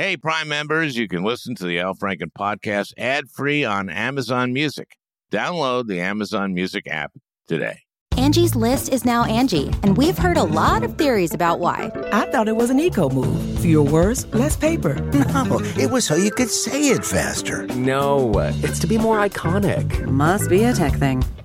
Hey, Prime members, you can listen to the Al Franken podcast ad free on Amazon Music. Download the Amazon Music app today. Angie's list is now Angie, and we've heard a lot of theories about why. I thought it was an eco move. Fewer words, less paper. No, it was so you could say it faster. No, it's to be more iconic. Must be a tech thing.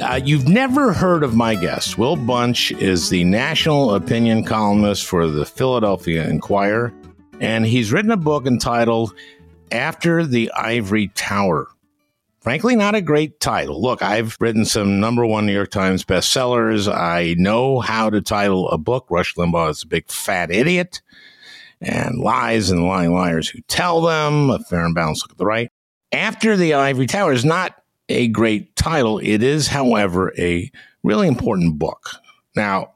Uh, you've never heard of my guest. Will Bunch is the national opinion columnist for the Philadelphia Inquirer, and he's written a book entitled After the Ivory Tower. Frankly, not a great title. Look, I've written some number one New York Times bestsellers. I know how to title a book. Rush Limbaugh is a big fat idiot and lies and lying liars who tell them. A fair and balanced look at the right. After the Ivory Tower is not a great title. It is, however, a really important book. Now,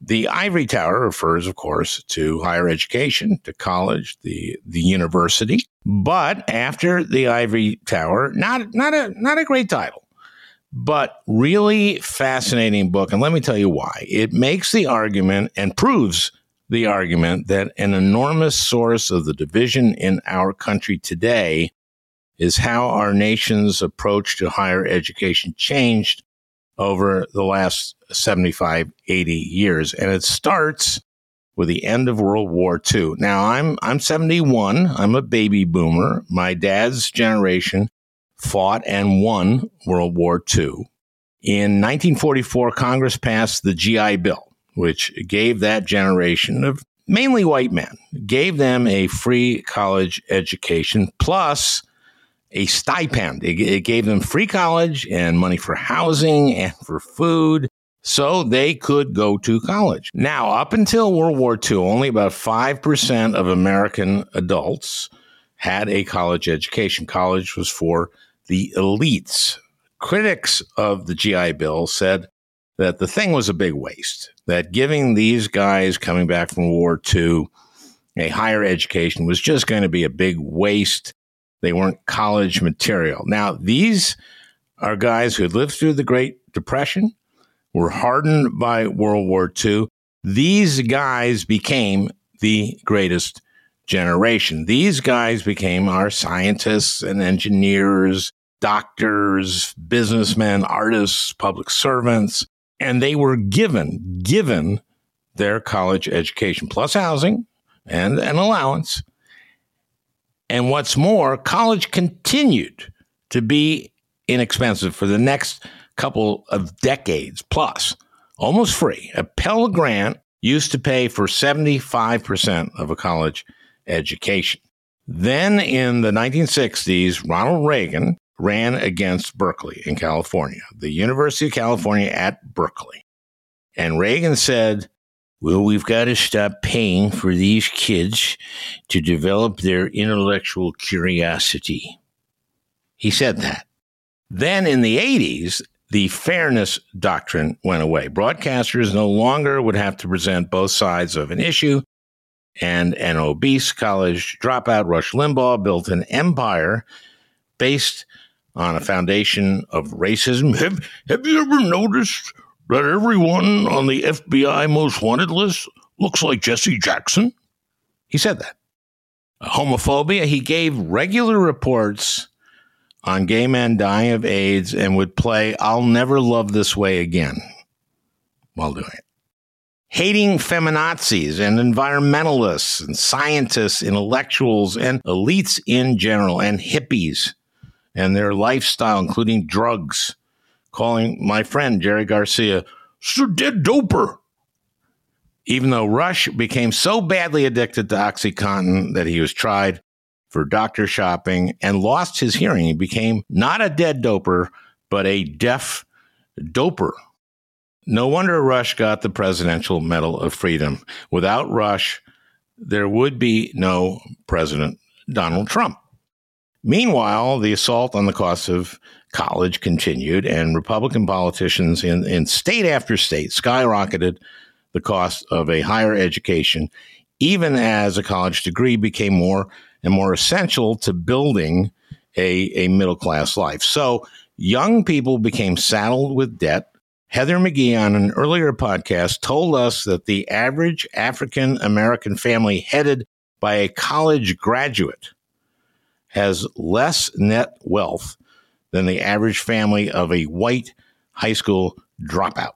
the Ivory Tower refers, of course, to higher education, to college, the the university. But after the Ivory Tower, not not a not a great title, but really fascinating book. And let me tell you why. It makes the argument and proves the argument that an enormous source of the division in our country today is how our nation's approach to higher education changed over the last 75, 80 years. And it starts with the end of World War II. Now, I'm, I'm 71. I'm a baby boomer. My dad's generation fought and won World War II. In 1944, Congress passed the GI Bill, which gave that generation of mainly white men, gave them a free college education plus a stipend. It, it, gave them free college and money for housing and for food so they could go to college. Now, up until World War II, only about 5% of American adults had a college education. College was for the elites. Critics of the GI Bill said that the thing was a big waste, that giving these guys coming back from War II a higher education was just going to be a big waste they weren't college material. Now, these are guys who had lived through the Great Depression, were hardened by World War II. These guys became the greatest generation. These guys became our scientists and engineers, doctors, businessmen, artists, public servants, and they were given, given their college education plus housing and an allowance and what's more, college continued to be inexpensive for the next couple of decades plus, almost free. A Pell Grant used to pay for 75% of a college education. Then in the 1960s, Ronald Reagan ran against Berkeley in California, the University of California at Berkeley. And Reagan said, well, we've got to stop paying for these kids to develop their intellectual curiosity. He said that. Then in the 80s, the fairness doctrine went away. Broadcasters no longer would have to present both sides of an issue, and an obese college dropout, Rush Limbaugh, built an empire based on a foundation of racism. Have, have you ever noticed that everyone on the FBI most wanted list looks like Jesse Jackson? He said that. Homophobia, he gave regular reports on gay men dying of AIDS and would play I'll Never Love This Way Again while doing it. Hating feminazis and environmentalists and scientists, intellectuals, and elites in general, and hippies and their lifestyle, including drugs calling my friend Jerry Garcia, Sir Dead Doper. Even though Rush became so badly addicted to Oxycontin that he was tried for doctor shopping and lost his hearing, he became not a dead doper, but a deaf doper. No wonder Rush got the Presidential Medal of Freedom. Without Rush, there would be no President Donald Trump. Meanwhile, the assault on the cost of college continued, and Republican politicians in, in state after state skyrocketed the cost of a higher education, even as a college degree became more and more essential to building a, a middle class life. So young people became saddled with debt. Heather McGhee on an earlier podcast told us that the average African American family headed by a college graduate has less net wealth than the average family of a white high school dropout.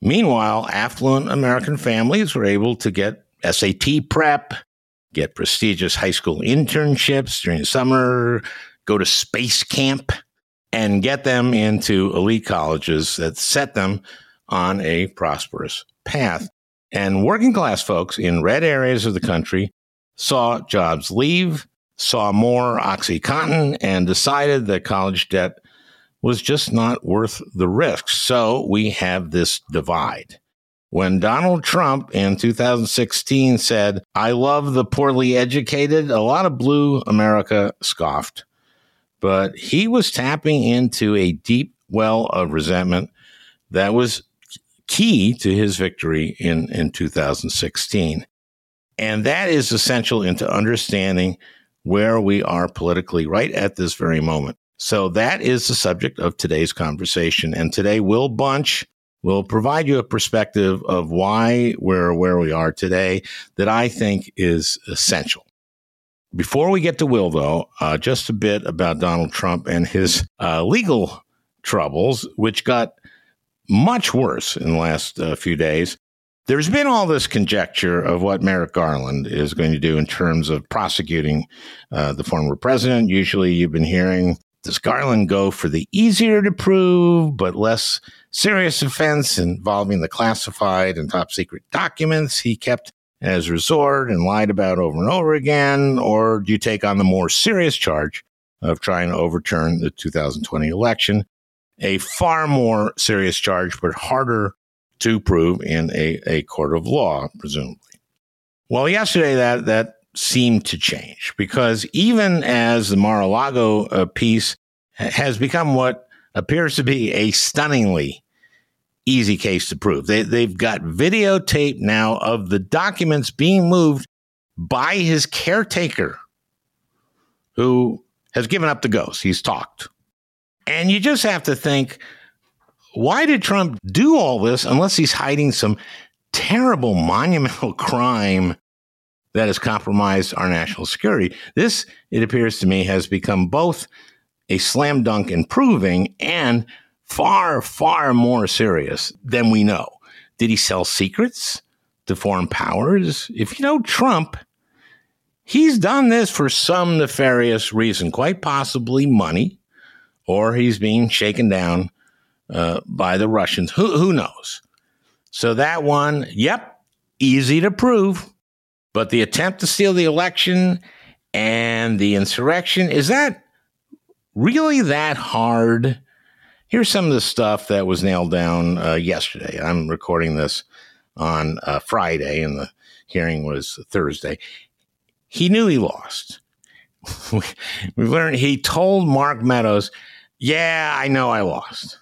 Meanwhile, affluent American families were able to get SAT prep, get prestigious high school internships during the summer, go to space camp, and get them into elite colleges that set them on a prosperous path. And working class folks in red areas of the country saw jobs leave, saw more Oxycontin, and decided that college debt was just not worth the risk. So we have this divide. When Donald Trump in 2016 said, I love the poorly educated, a lot of blue America scoffed. But he was tapping into a deep well of resentment that was key to his victory in, in 2016. And that is essential into understanding where we are politically right at this very moment. So that is the subject of today's conversation. And today, Will Bunch will provide you a perspective of why we're where we are today that I think is essential. Before we get to Will, though, uh, just a bit about Donald Trump and his uh, legal troubles, which got much worse in the last uh, few days. There's been all this conjecture of what Merrick Garland is going to do in terms of prosecuting uh, the former president. Usually, you've been hearing does Garland go for the easier to prove but less serious offense involving the classified and top secret documents he kept as resort and lied about over and over again? Or do you take on the more serious charge of trying to overturn the 2020 election? A far more serious charge, but harder to prove in a, a court of law, presumably. Well, yesterday that, that seemed to change because even as the Mar-a-Lago uh, piece has become what appears to be a stunningly easy case to prove. They, they've got videotape now of the documents being moved by his caretaker who has given up the ghost. He's talked. And you just have to think, why did Trump do all this unless he's hiding some terrible monumental crime that has compromised our national security? This, it appears to me, has become both a slam dunk in proving and far, far more serious than we know. Did he sell secrets to foreign powers? If you know Trump, he's done this for some nefarious reason, quite possibly money, or he's being shaken down uh, by the Russians. Who, who knows? So that one, yep, easy to prove. But the attempt to steal the election and the insurrection, is that really that hard? Here's some of the stuff that was nailed down uh, yesterday. I'm recording this on uh, Friday, and the hearing was Thursday. He knew he lost. we learned he told Mark Meadows, Yeah, I know I lost,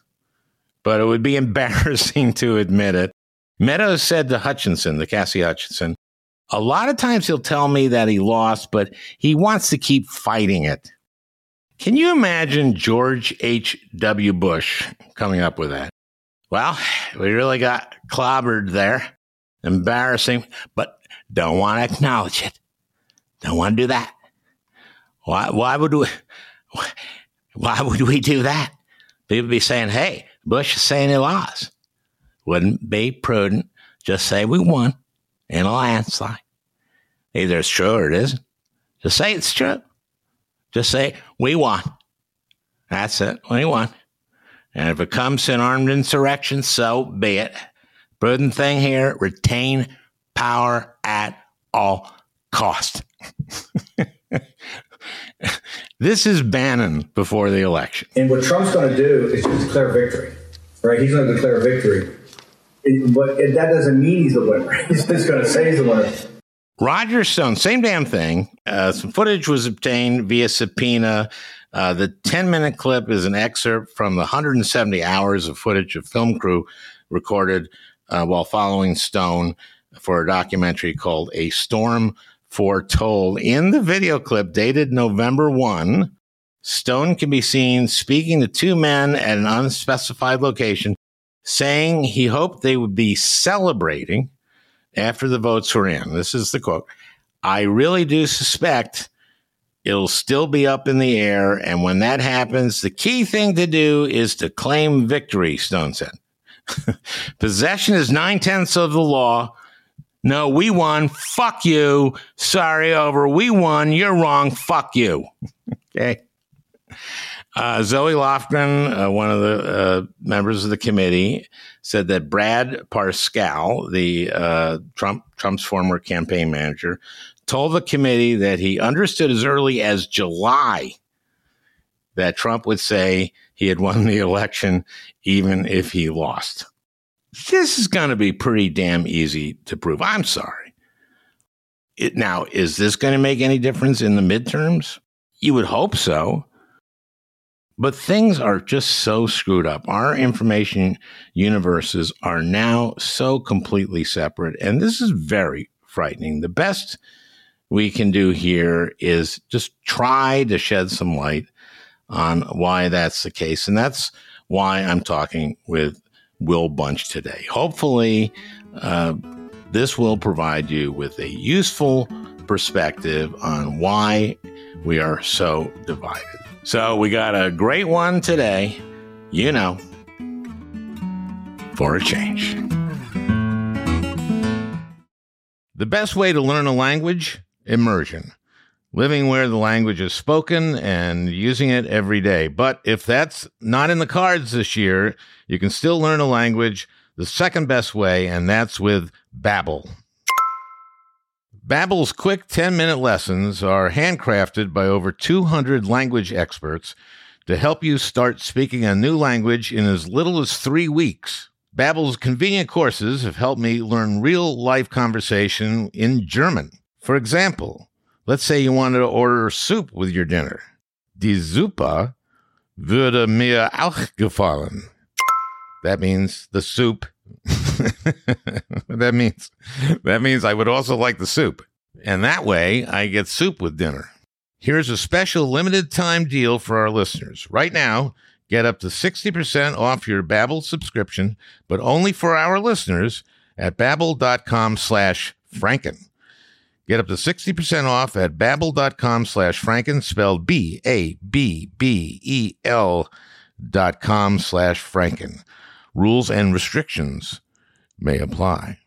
but it would be embarrassing to admit it. Meadows said to Hutchinson, the Cassie Hutchinson, a lot of times he'll tell me that he lost, but he wants to keep fighting it. Can you imagine George H.W. Bush coming up with that? Well, we really got clobbered there. Embarrassing, but don't want to acknowledge it. Don't want to do that. Why, why would we, why would we do that? People be saying, hey, Bush is saying he lost. Wouldn't be prudent. Just say we won in a landslide. Either it's true or it isn't. Just say it's true. Just say, we won. That's it. We won. And if it comes to an armed insurrection, so be it. Prudent thing here, retain power at all cost. this is Bannon before the election. And what Trump's going to do is just declare victory, right? He's going to declare victory. It, but it, that doesn't mean he's the winner. He's just going to say he's the winner. Roger Stone, same damn thing. Uh, some footage was obtained via subpoena. Uh, the 10 minute clip is an excerpt from the 170 hours of footage of film crew recorded uh, while following Stone for a documentary called A Storm Foretold. In the video clip dated November 1, Stone can be seen speaking to two men at an unspecified location, saying he hoped they would be celebrating after the votes were in. This is the quote I really do suspect it'll still be up in the air. And when that happens, the key thing to do is to claim victory, Stone said. Possession is nine tenths of the law. No, we won. Fuck you. Sorry, over. We won. You're wrong. Fuck you. okay. Uh, Zoe Lofgren, uh, one of the uh, members of the committee, said that Brad Parscale, the uh, Trump Trump's former campaign manager, told the committee that he understood as early as July that Trump would say he had won the election even if he lost. This is going to be pretty damn easy to prove. I'm sorry. It, now, is this going to make any difference in the midterms? You would hope so. But things are just so screwed up. Our information universes are now so completely separate. And this is very frightening. The best we can do here is just try to shed some light on why that's the case. And that's why I'm talking with Will Bunch today. Hopefully, uh, this will provide you with a useful perspective on why we are so divided. So we got a great one today, you know, for a change. The best way to learn a language? Immersion. Living where the language is spoken and using it every day. But if that's not in the cards this year, you can still learn a language the second best way, and that's with Babbel. Babbel's quick 10-minute lessons are handcrafted by over 200 language experts to help you start speaking a new language in as little as 3 weeks. Babbel's convenient courses have helped me learn real-life conversation in German. For example, let's say you wanted to order soup with your dinner. Die Suppe würde mir auch gefallen. That means the soup that means that means I would also like the soup. And that way I get soup with dinner. Here's a special limited time deal for our listeners. Right now, get up to 60% off your Babbel subscription, but only for our listeners at babbel.com slash franken. Get up to 60% off at babbel.com slash franken, spelled B-A-B-B-E-L dot com slash franken. Rules and restrictions may apply.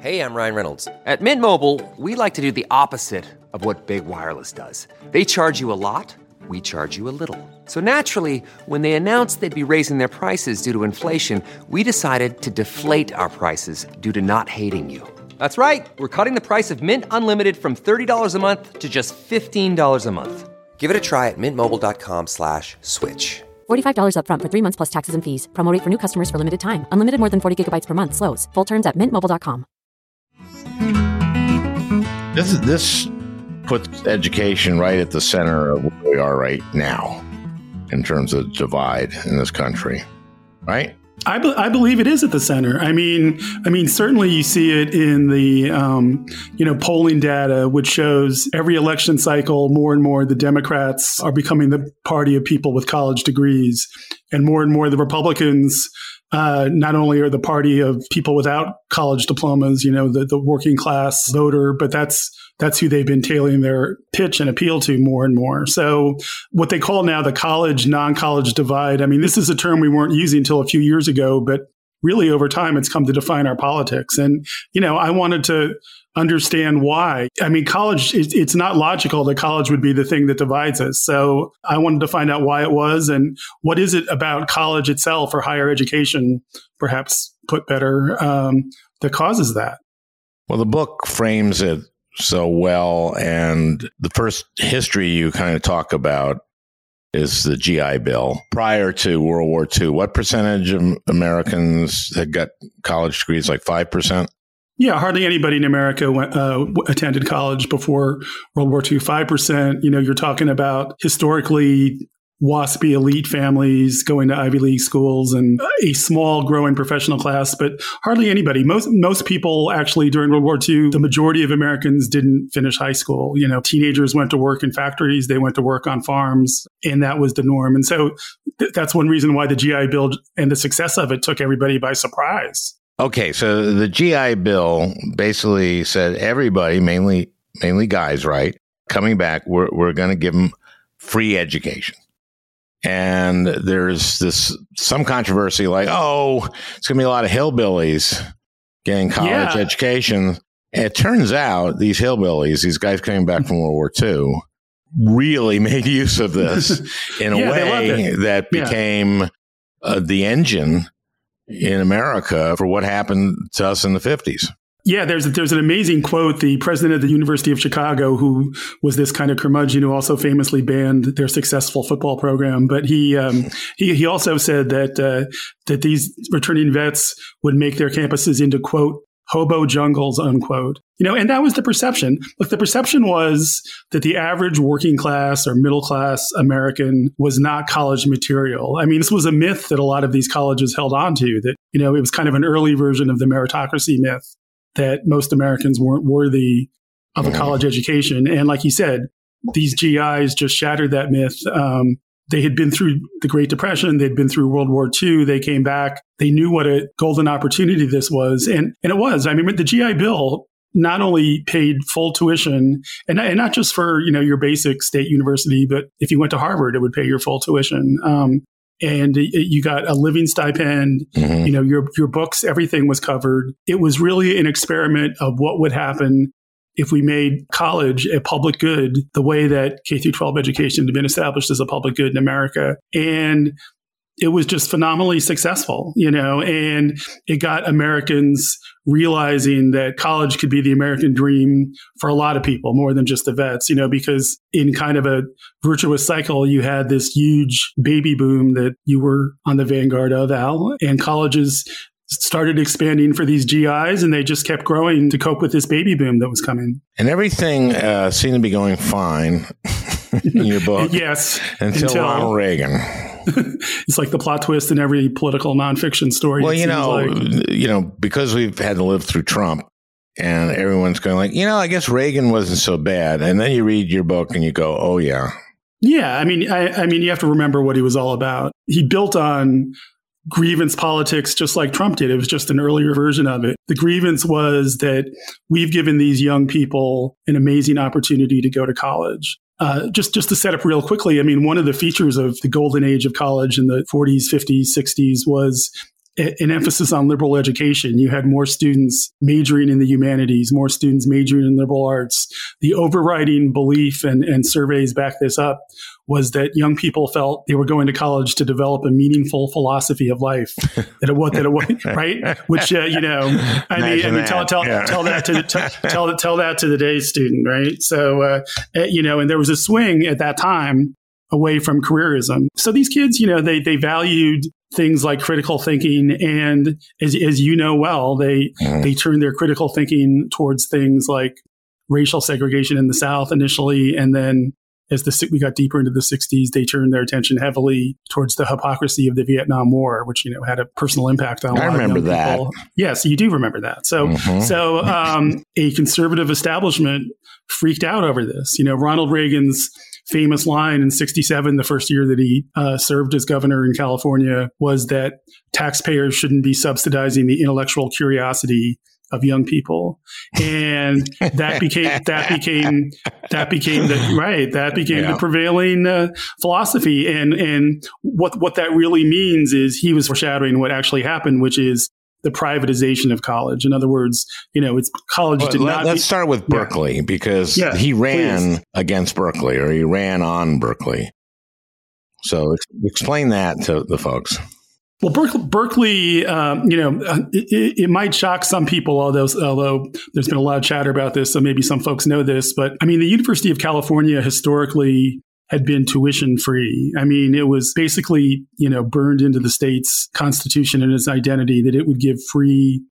Hey, I'm Ryan Reynolds. At Mint Mobile, we like to do the opposite of what Big Wireless does. They charge you a lot, we charge you a little. So naturally, when they announced they'd be raising their prices due to inflation, we decided to deflate our prices due to not hating you. That's right. We're cutting the price of Mint Unlimited from $30 a month to just $15 a month. Give it a try at mintmobile.com slash switch. $45 upfront for three months plus taxes and fees. Promo rate for new customers for limited time. Unlimited more than 40 gigabytes per month. Slows. Full terms at mintmobile.com. This is this puts education right at the center of where we are right now in terms of divide in this country, right? I, be- I believe it is at the center. I mean, I mean, certainly you see it in the um, you know polling data, which shows every election cycle more and more the Democrats are becoming the party of people with college degrees, and more and more the Republicans uh, not only are the party of people without college diplomas, you know, the, the working class voter, but that's that's who they've been tailoring their pitch and appeal to more and more. So what they call now the college non-college divide. I mean, this is a term we weren't using until a few years ago, but really over time it's come to define our politics. And you know, I wanted to understand why. I mean, college, it's not logical that college would be the thing that divides us. So I wanted to find out why it was and what is it about college itself or higher education, perhaps put better, um, that causes that. Well, the book frames it so well. And the first history you kind of talk about is the GI Bill. Prior to World War II, what percentage of Americans had got college degrees? Like 5%? Yeah, hardly anybody in America went, uh, attended college before World War II. Five percent. You know, you're talking about historically waspy elite families going to Ivy League schools and a small growing professional class, but hardly anybody. Most most people actually during World War II, the majority of Americans didn't finish high school. You know, teenagers went to work in factories, they went to work on farms, and that was the norm. And so th- that's one reason why the GI Bill and the success of it took everybody by surprise. Okay, so the GI Bill basically said everybody, mainly mainly guys, right, coming back, we're we're going to give them free education. And there's this some controversy, like, oh, it's going to be a lot of hillbillies getting college Yeah. education. And it turns out these hillbillies, these guys coming back from World War II, really made use of this in a Yeah, they way that Yeah. became uh, the engine in America for what happened to us in the 50s. Yeah, there's there's an amazing quote. The president of the University of Chicago, who was this kind of curmudgeon, who also famously banned their successful football program, but he um, he he also said that uh, that these returning vets would make their campuses into quote hobo jungles unquote. You know, and that was the perception. Look, the perception was that the average working class or middle class American was not college material. I mean, this was a myth that a lot of these colleges held on to. That you know, it was kind of an early version of the meritocracy myth that most Americans weren't worthy of a college education. And like you said, these GIs just shattered that myth. Um, they had been through the Great Depression. They'd been through World War II. They came back. They knew what a golden opportunity this was. And, and it was. I mean, the GI Bill not only paid full tuition and, and not just for, you know, your basic state university, but if you went to Harvard, it would pay your full tuition. Um, and it- you got a living stipend Mhm. you know your your books everything was covered it was really an experiment of what would happen if we made college a public good the way that K through 12 education had been established as a public good in America. And it was just phenomenally successful you know and it got Americans realizing that college could be the American dream for a lot of people more than just the vets you know because in kind of a virtuous cycle you had this huge baby boom that you were on the vanguard of al and colleges started expanding for these GIs and they just kept growing to cope with this baby boom that was coming. And everything uh, seemed to be going fine in your book Yes. until, Ronald Reagan. it's like the plot twist in every political nonfiction story. Well, you know, like. you know, because we've had to live through Trump, and everyone's going like, you know, I guess Reagan wasn't so bad. And then you read your book and you go, oh yeah, Yeah, I mean, I, I mean, you have to remember what he was all about. He built on grievance politics just like Trump did. It was just an earlier version of it. The grievance was that we've given these young people an amazing opportunity to go to college. Uh, just just to set up real quickly, I mean, one of the features of the golden age of college in the 40s, 50s, 60s was an emphasis on liberal education. You had more students majoring in the humanities, more students majoring in liberal arts. The overriding belief, and, and surveys back this up, was that young people felt they were going to college to develop a meaningful philosophy of life. that it was, that it was, right? Which, uh, you know, I mean, I mean, tell, that. tell, Yeah. tell that to the, tell, tell, tell that to the day student, right? So, uh, uh, you know, and there was a swing at that time away from careerism. So these kids, you know, they, they valued things like critical thinking. And as, as you know well, they, Mhm. they turned their critical thinking towards things like racial segregation in the South initially. And then as the, we got deeper into the 60s, they turned their attention heavily towards the hypocrisy of the Vietnam War, which, you know, had a personal impact on a I lot of remember that. people. Yes, you do remember that. So, Mhm. so um, a conservative establishment freaked out over this. You know, Ronald Reagan's famous line in 67, the first year that he uh, served as governor in California, was that taxpayers shouldn't be subsidizing the intellectual curiosity of young people. And that became, that became, that became the, right, that became Yeah. the prevailing uh, philosophy. And, and what, what that really means is he was foreshadowing what actually happened, which is the privatization of college. In other words, you know, it's college But did let, not. us be- start with Yeah. Berkeley because Yeah, he ran please. against Berkeley or he ran on Berkeley. So ex- explain that to the folks. Well, Berkeley, Berkeley um, you know, uh, it, it- might shock some people, although although there's been a lot of chatter about this, so maybe some folks know this. But I mean, the University of California historically had been tuition free. I mean, it was basically you know burned into the state's constitution and its identity that it would give free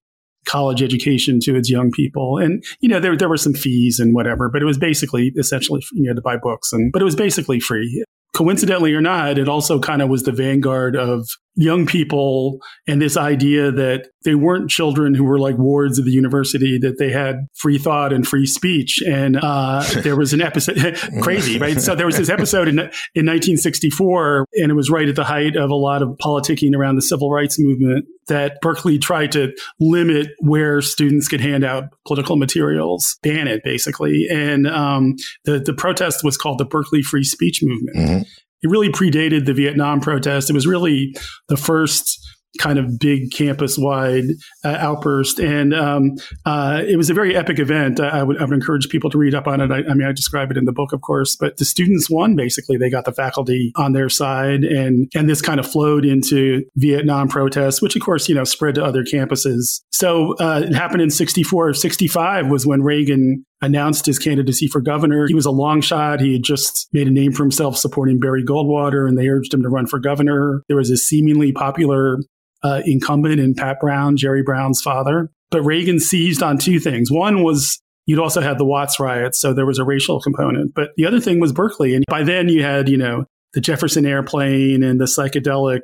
college education to its young people. And, you know, there, there were some fees and whatever, but it was basically essentially, you know, to buy books and, but it was basically free coincidentally or not, it also kind of was the vanguard of young people and this idea that they weren't children who were like wards of the university, that they had free thought and free speech. And uh, there was an episode, crazy, right? So there was this episode in, in 1964, and it was right at the height of a lot of politicking around the civil rights movement that Berkeley tried to limit where students could hand out political materials, ban it basically. And um, the, the protest was called the Berkeley Free Speech Movement. Mm-hmm it really predated the Vietnam protest. It was really the first kind of big campus wide uh, outburst. And um, uh, it was a very epic event. I, I, would, I, would, encourage people to read up on it. I, I, mean, I describe it in the book, of course, but the students won basically. They got the faculty on their side. And, and this kind of flowed into Vietnam protests, which of course, you know, spread to other campuses. So uh, it happened in 64. 65 was when Reagan announced his candidacy for governor. He was a long shot. He had just made a name for himself supporting Barry Goldwater, and they urged him to run for governor. There was a seemingly popular uh, incumbent in Pat Brown, Jerry Brown's father. But Reagan seized on two things. One was you'd also had the Watts riots, so there was a racial component. But the other thing was Berkeley. And by then you had, you know, the Jefferson airplane and the psychedelic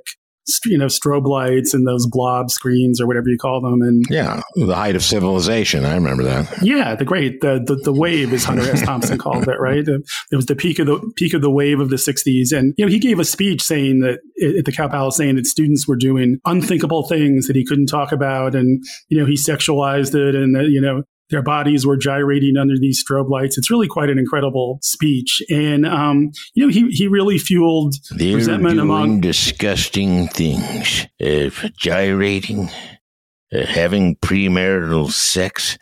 you know strobe lights and those blob screens or whatever you call them. And yeah the height of civilization. I remember that. Yeah the great the the, the wave as hunter s. Thompson called it right? It was the peak of the peak of the wave of the 60s and you know he gave a speech saying that at the cow palace saying that students were doing unthinkable things that he couldn't talk about. And you know he sexualized it and that you know their bodies were gyrating under these strobe lights. It's really quite an incredible speech, and um, you know he he really fueled They're resentment doing among disgusting things, uh, gyrating, uh, having premarital sex,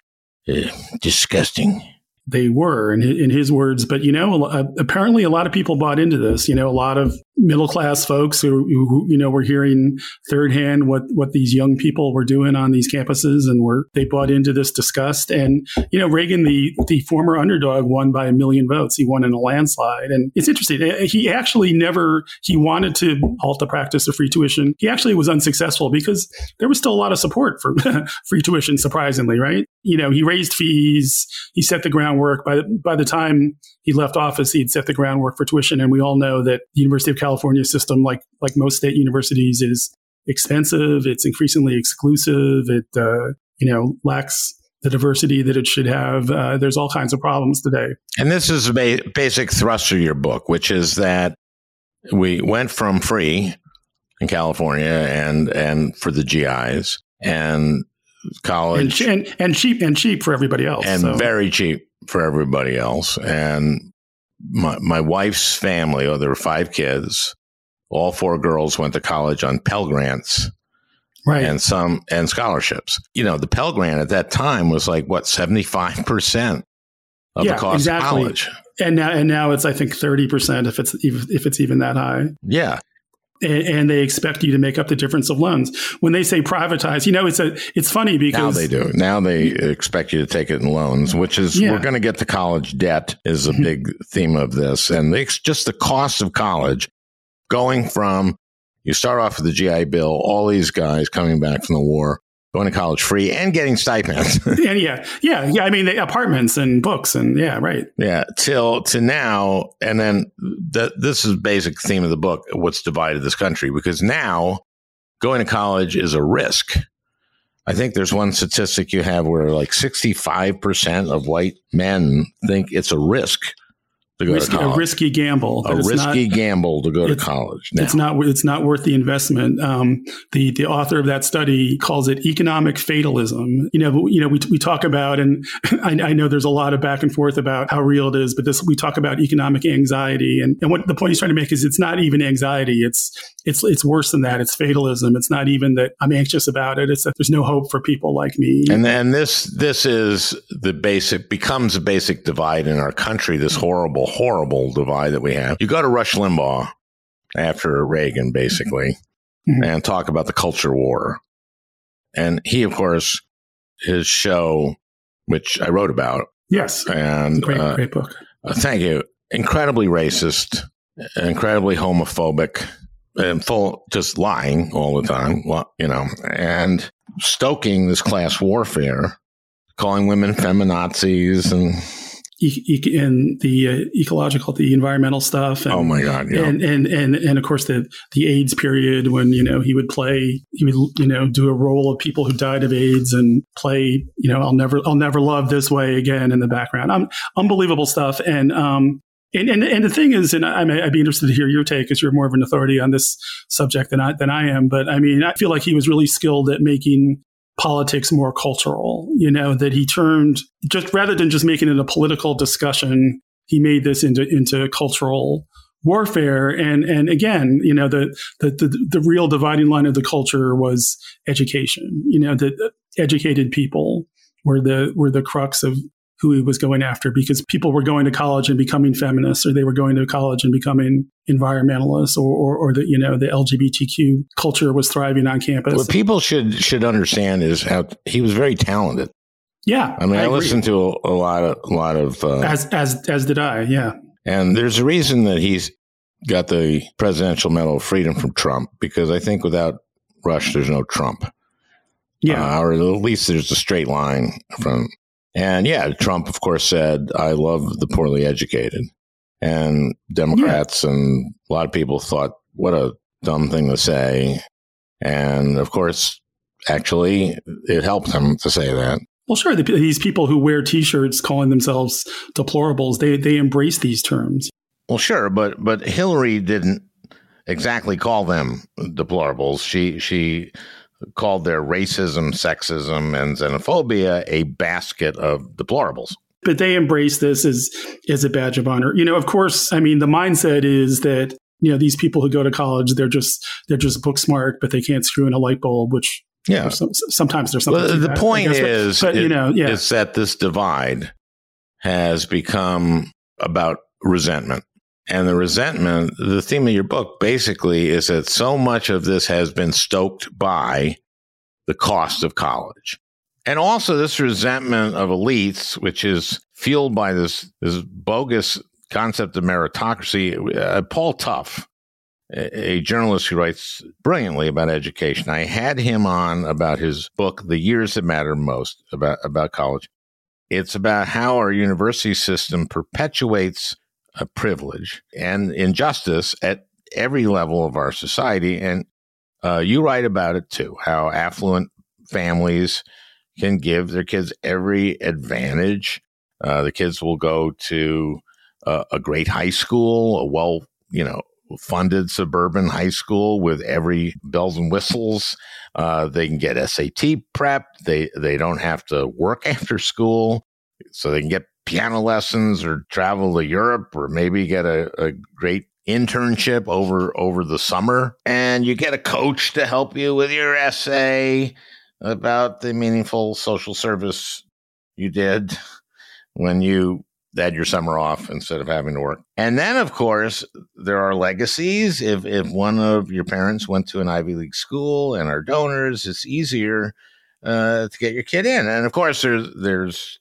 uh, disgusting they were in, in his words. But you know apparently a lot of people bought into this you know a lot of middle class folks who, who, you know were hearing third hand what what these young people were doing on these campuses and were they bought into this disgust. And you know Reagan the the former underdog won by a million votes. He won in a landslide. And it's interesting eh, he actually never he wanted to halt the practice of free tuition. He actually was unsuccessful because there was still a lot of support for free tuition surprisingly right you know he raised fees he set the groundwork by the, by the time he left office he'd set the groundwork for tuition and we all know that the University of California system, like like most state universities, is expensive. It's increasingly exclusive. It uh, you know lacks the diversity that it should have. Uh, there's all kinds of problems today. And this is a ba- basic thrust of your book, which is that we went from free in California and and for the GIs and college and, and, and cheap and cheap for everybody else and so. very cheap for everybody else and my, my wife's family, oh, there were five kids. All four girls went to college on Pell Grants. Right. And some, and scholarships. You know, the Pell Grant at that time was like, what, 75% of yeah, the cost exactly. of college. And now, and now it's, I think, 30% if it's, if it's even that high. Yeah and, and, they expect you to make up the difference of loans. When they say privatize, you know, it's a it's funny because now they do. Now they expect you to take it in loans, which is yeah. we're going to get to college debt is a mm-hmm. big theme of this, and it's just the cost of college going from you start off with the GI Bill, all these guys coming back from the war going to college free and getting stipends. and yeah, yeah, yeah. I mean, the apartments and books and yeah, right. Yeah, till to now, and then the, this is basic theme of the book. What's divided this country because now going to college is a risk. I think there's one statistic you have where like 65% of white men think it's a risk to go risky, to college. A risky gamble. A risky not, gamble to go to college. Now. It's not. It's not worth the investment. Um, the the author of that study calls it economic fatalism. You know. You know. We, we talk about, and I, I, know there's a lot of back and forth about how real it is, but this we talk about economic anxiety, and and what the point he's trying to make is it's not even anxiety. It's it's it's worse than that. It's fatalism. It's not even that I'm anxious about it. It's that there's no hope for people like me. And then this this is the basic becomes a basic divide in our country. This horrible horrible divide that we have. You go to Rush Limbaugh after Reagan, basically, mm-hmm. and talk about the culture war. And he, of course, his show, which I wrote about. Yes. And great, uh, great book. Uh, thank you. Incredibly racist, incredibly homophobic, and full just lying all the time. Well, you know, and stoking this class warfare, calling women feminazis and e- and the uh, ecological, the environmental stuff. And, oh my god! Yeah. And, and and and of course the the AIDS period when you know he would play, he would you know do a role of people who died of AIDS and play you know I'll never I'll never love this way again in the background. Um, unbelievable stuff. And um and, and and the thing is, and I, I'd be interested to hear your take because you're more of an authority on this subject than I than I am. But I mean, I feel like he was really skilled at making politics more cultural, you know, that he turned just rather than just making it a political discussion, he made this into, into cultural warfare. And, and again, you know, the, the, the, the real dividing line of the culture was education, you know, the uh, educated people were the, were the crux of who he was going after because people were going to college and becoming feminists or they were going to college and becoming environmentalists or, or, or the you know the LGBTQ culture was thriving on campus. What people should should understand is how he was very talented. Yeah, I mean, I, I listened to a, a, lot of a lot of uh, as as as did I. Yeah, and there's a reason that he's got the Presidential Medal of Freedom from Trump because I think without Rush, there's no Trump. Yeah, uh, or at least there's a straight line from and yeah, Trump, of course, said, I love the poorly educated. And Democrats yeah. and a lot of people thought, what a dumb thing to say. And of course, actually, it helped him to say that. Well, sure. these people who wear T-shirts calling themselves deplorables, they they embrace these terms. Well, sure, but but Hillary didn't exactly call them deplorables. She she called their racism, sexism, and xenophobia a basket of deplorables. But they embrace this as as a badge of honor. You know, of course, I mean the mindset is that you know these people who go to college they're just they're just book smart, but they can't screw in a light bulb, which yeah, some, sometimes there's something. Well, the that, point guess, is, but, you know, yeah, it's that this divide has become about resentment. And the resentment, the theme of your book basically is that so much of this has been stoked by the cost of college. And also this resentment of elites, which is fueled by this, this bogus concept of meritocracy. Uh, Paul Tough, a, a journalist who writes brilliantly about education, I had him on about his book, The Years That Matter Most, about, about college. It's about how our university system perpetuates privilege and injustice at every level of our society. And uh, you write about it too, how affluent families can give their kids every advantage. Uh, the kids will go to uh, a great high school, a well, you know, funded suburban high school with every bells and whistles. Uh, they can get SAT prep. They they don't have to work after school, so they can get piano lessons or travel to Europe or maybe get a, a great internship over over the summer and you get a coach to help you with your essay about the meaningful social service you did when you had your summer off instead of having to work. And then of course there are legacies if if one of your parents went to an Ivy League school and are donors it's easier uh, to get your kid in. And of course there's there's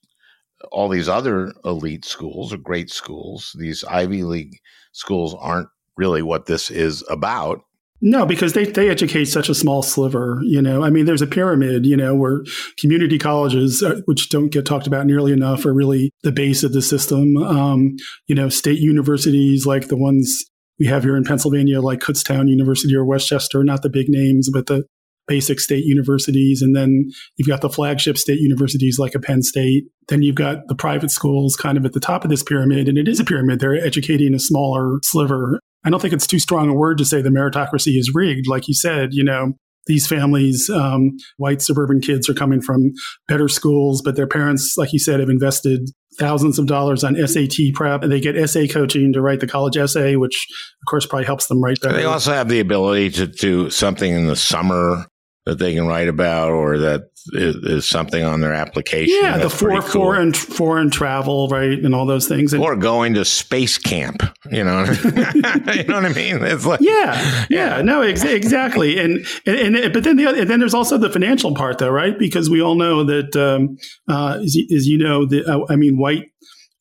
all these other elite schools or great schools. These Ivy League schools aren't really what this is about. No, because they, they educate such a small sliver. You know, I mean, there's a pyramid, you know, where community colleges, uh, which don't get talked about nearly enough, are really the base of the system. Um, you know, state universities like the ones we have here in Pennsylvania, like Kutztown University or West Chester, not the big names, but the basic state universities. And then you've got the flagship state universities like a Penn State. Then you've got the private schools kind of at the top of this pyramid. And it is a pyramid. They're educating a smaller sliver. I don't think it's too strong a word to say the meritocracy is rigged. Like you said, you know, these families, um, white suburban kids are coming from better schools, but their parents, like you said, have invested thousands of dollars on SAT prep. And they get essay coaching to write the college essay, which of course probably helps them write better. They also have the ability to do something in the summer that they can write about or that is, is something on their application. Yeah, the for, cool. foreign foreign travel, right, and all those things. And, or going to space camp. You know, you know what I mean? It's like yeah, yeah, yeah. no, ex- exactly. And, and and but then the other, and then there's also the financial part, though, right? Because we all know that, um, uh, as, as you know, the uh, I mean, white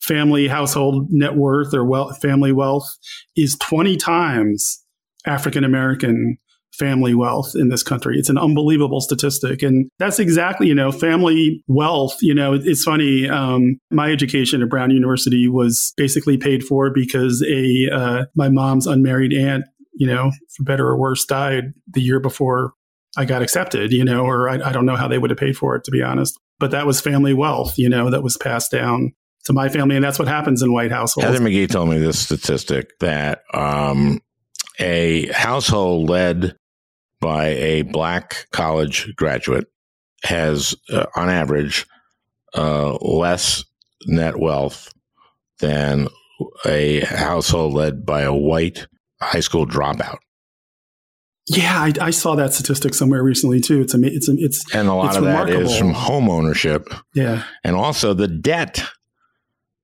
family household net worth or wealth, family wealth is 20 times African American family wealth in this country. It's an unbelievable statistic. And that's exactly, you know, family wealth. You know, it's funny. Um, my education at Brown University was basically paid for because a, uh, my mom's unmarried aunt, you know, for better or worse, died the year before I got accepted, you know, or I, I don't know how they would have paid for it, to be honest. But that was family wealth, you know, that was passed down to my family. And that's what happens in white households. Heather McGhee told me this statistic that um, a household led by a black college graduate has, uh, on average, uh, less net wealth than a household led by a white high school dropout. Yeah, I, I, saw that statistic somewhere recently too. It's a, it's it's and a lot of remarkable. that is from home ownership. Yeah, and also the debt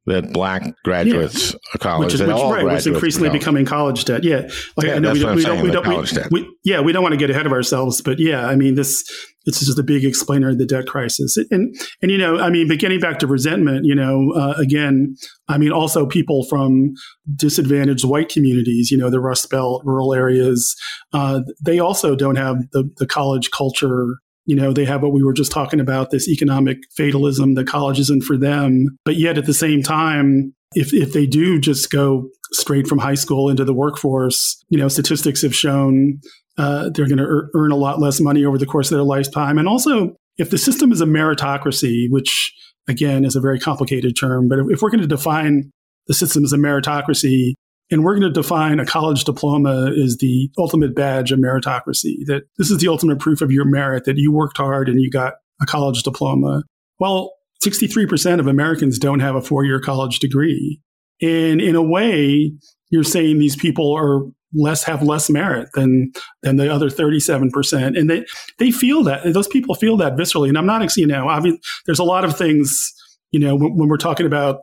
that black graduates yeah. of college, which is which, right, which increasingly becoming college debt. Yeah, like yeah, I know we don't, we don't, we don't we, yeah, we don't want to get ahead of ourselves, but yeah, I mean this this is just a big explainer of the debt crisis, and and you know, I mean, but getting back to resentment, you know, uh, again, I mean, also people from disadvantaged white communities, you know, the Rust Belt, rural areas, uh, they also don't have the the college culture you know, they have what we were just talking about this economic fatalism, the college isn't for them. But yet at the same time, if, if they do just go straight from high school into the workforce, you know, statistics have shown uh, they're going to er- earn a lot less money over the course of their lifetime. And also, if the system is a meritocracy, which again is a very complicated term, but if, if we're going to define the system as a meritocracy, and we're going to define a college diploma as the ultimate badge of meritocracy, that this is the ultimate proof of your merit, that you worked hard and you got a college diploma. Well, 63% of Americans don't have a four year college degree. And in a way, you're saying these people are less have less merit than than the other 37% and they they feel that those people feel that viscerally and i'm not you know mean there's a lot of things you know when, when we're talking about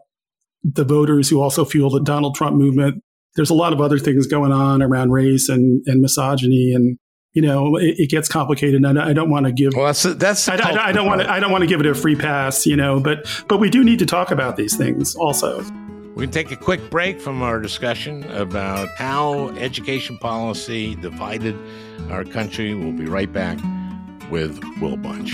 the voters who also fuel the donald trump movement there's a lot of other things going on around race and, and misogyny and you know it, it gets complicated and I, I don't want to give well that's that's I, I, I don't want to I don't want to give it a free pass you know but but we do need to talk about these things also we can take a quick break from our discussion about how education policy divided our country. We'll be right back with Will Bunch.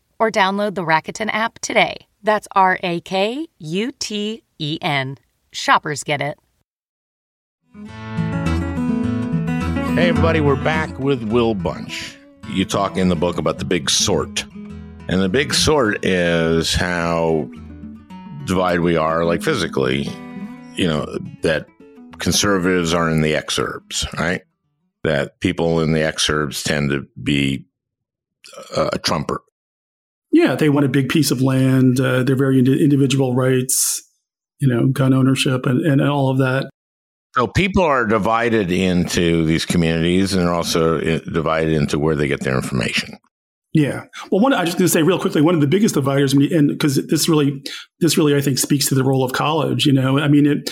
or download the Rakuten app today. That's R A K U T E N. Shoppers get it. Hey, everybody, we're back with Will Bunch. You talk in the book about the big sort. And the big sort is how divided we are, like physically, you know, that conservatives are in the exurbs, right? That people in the exurbs tend to be a trumper yeah, they want a big piece of land. Uh, they're very into individual rights, you know, gun ownership and, and all of that. So people are divided into these communities, and they're also uh, divided into where they get their information. Yeah. Well, one I just going to say real quickly, one of the biggest dividers, and because this really, this really, I think, speaks to the role of college. You know, I mean, it,